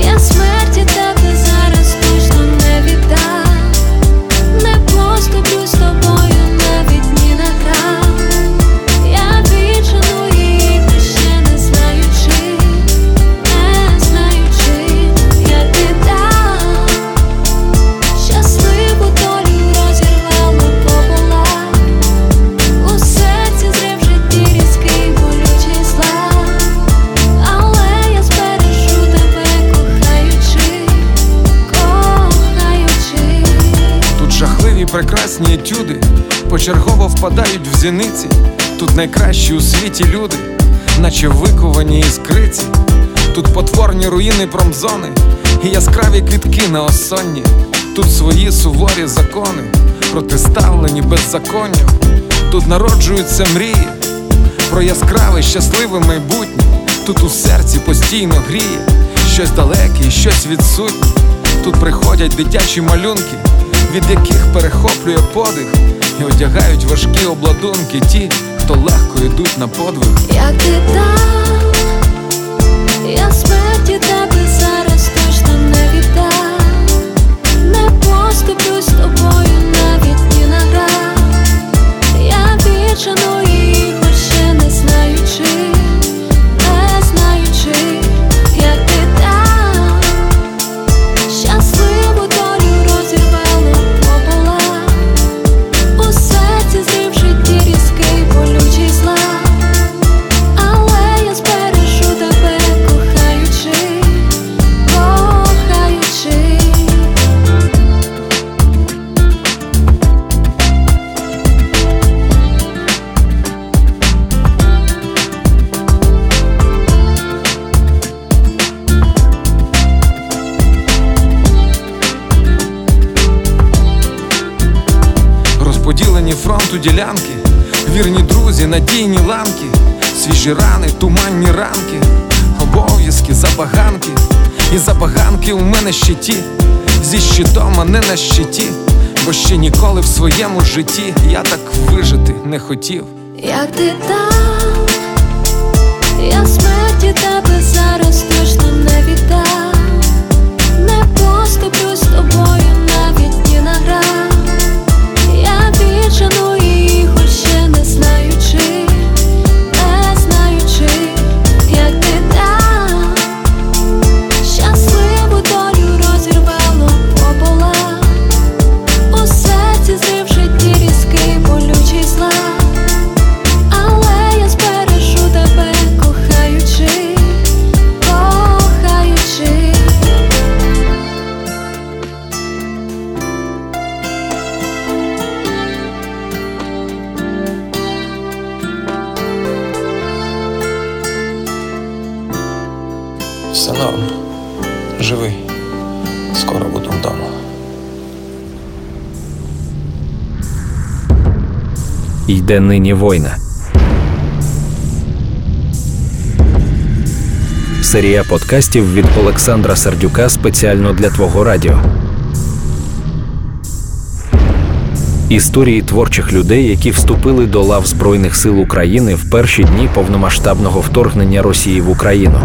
я смерті тебе зараз точно не віддам, не поступлю з тобою навіть прекрасні етюди почергово впадають в зіниці. Тут найкращі у світі люди, наче виковані іскриці. Тут потворні руїни промзони і яскраві квітки на осонні. Тут свої суворі закони, протиставлені беззаконню. Тут народжуються мрії про яскраве, щасливе майбутнє. Тут у серці постійно гріє щось далеке щось відсутнє. Тут приходять дитячі малюнки, від яких перехоплює подих, і одягають важкі обладунки ті, хто легко йдуть на подвиг. Як ти там, я смерті тебе зараз точно не віддам, не поступлю з тобою навіть ні на грам. Я віджену їх, хоч ще не знаючи, не знаючи, ділянки, вірні друзі, надійні ланки, свіжі рани, туманні ранки, обов'язки, забаганки, і забаганки у мене ще ті, зі щитом, а не на щиті, бо ще ніколи в своєму житті я так вижити не хотів. Як ти там, я смерті тебе зараз точно не віддам. Не поступлю з тобою навіть ні на грам Я віджену Йде нині война. Серія подкастів від Олександра Сердюка спеціально для Твого радіо. Історії творчих людей, які вступили до лав Збройних сил України в перші дні повномасштабного вторгнення Росії в Україну.